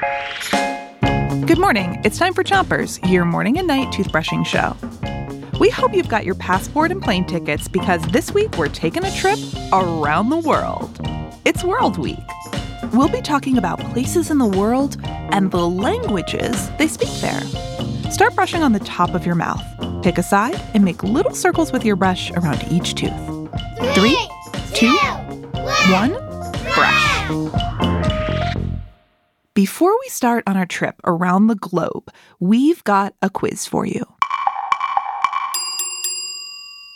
Good morning. It's time for Chompers, your morning and night toothbrushing show. We hope you've got your passport and plane tickets because this week we're taking a trip around the world. It's World Week. We'll be talking about places in the world and the languages they speak there. Start brushing on the top of your mouth. Pick a side and make little circles with your brush around each tooth. Three, two, one, brush. Before we start on our trip around the globe, we've got a quiz for you.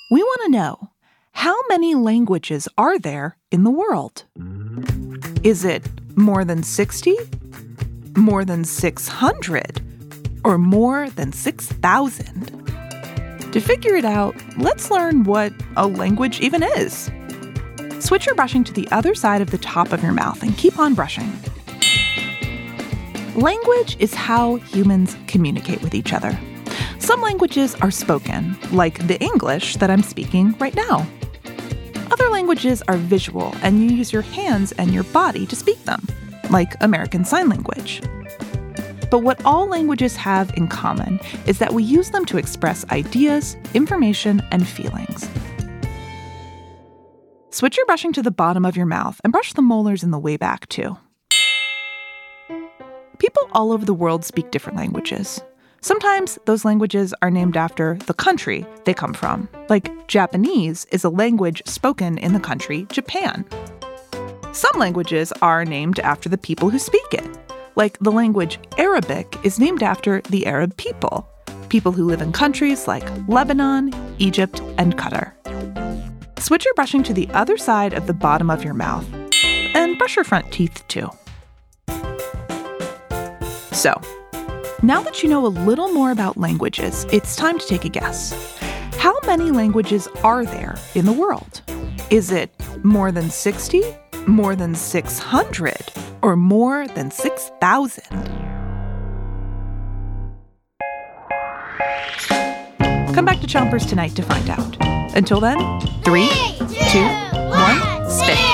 We want to know how many languages are there in the world? Is it more than 60? More than 600? Or more than 6,000? To figure it out, let's learn what a language even is. Switch your brushing to the other side of the top of your mouth and keep on brushing. Language is how humans communicate with each other. Some languages are spoken, like the English that I'm speaking right now. Other languages are visual, and you use your hands and your body to speak them, like American Sign Language. But what all languages have in common is that we use them to express ideas, information, and feelings. Switch your brushing to the bottom of your mouth and brush the molars in the way back, too. People all over the world speak different languages. Sometimes those languages are named after the country they come from, like Japanese is a language spoken in the country Japan. Some languages are named after the people who speak it, like the language Arabic is named after the Arab people, people who live in countries like Lebanon, Egypt, and Qatar. Switch your brushing to the other side of the bottom of your mouth and brush your front teeth too. So, now that you know a little more about languages, it's time to take a guess. How many languages are there in the world? Is it more than 60, more than 600, or more than 6,000? Come back to Chompers tonight to find out. Until then, three, two, one, spit.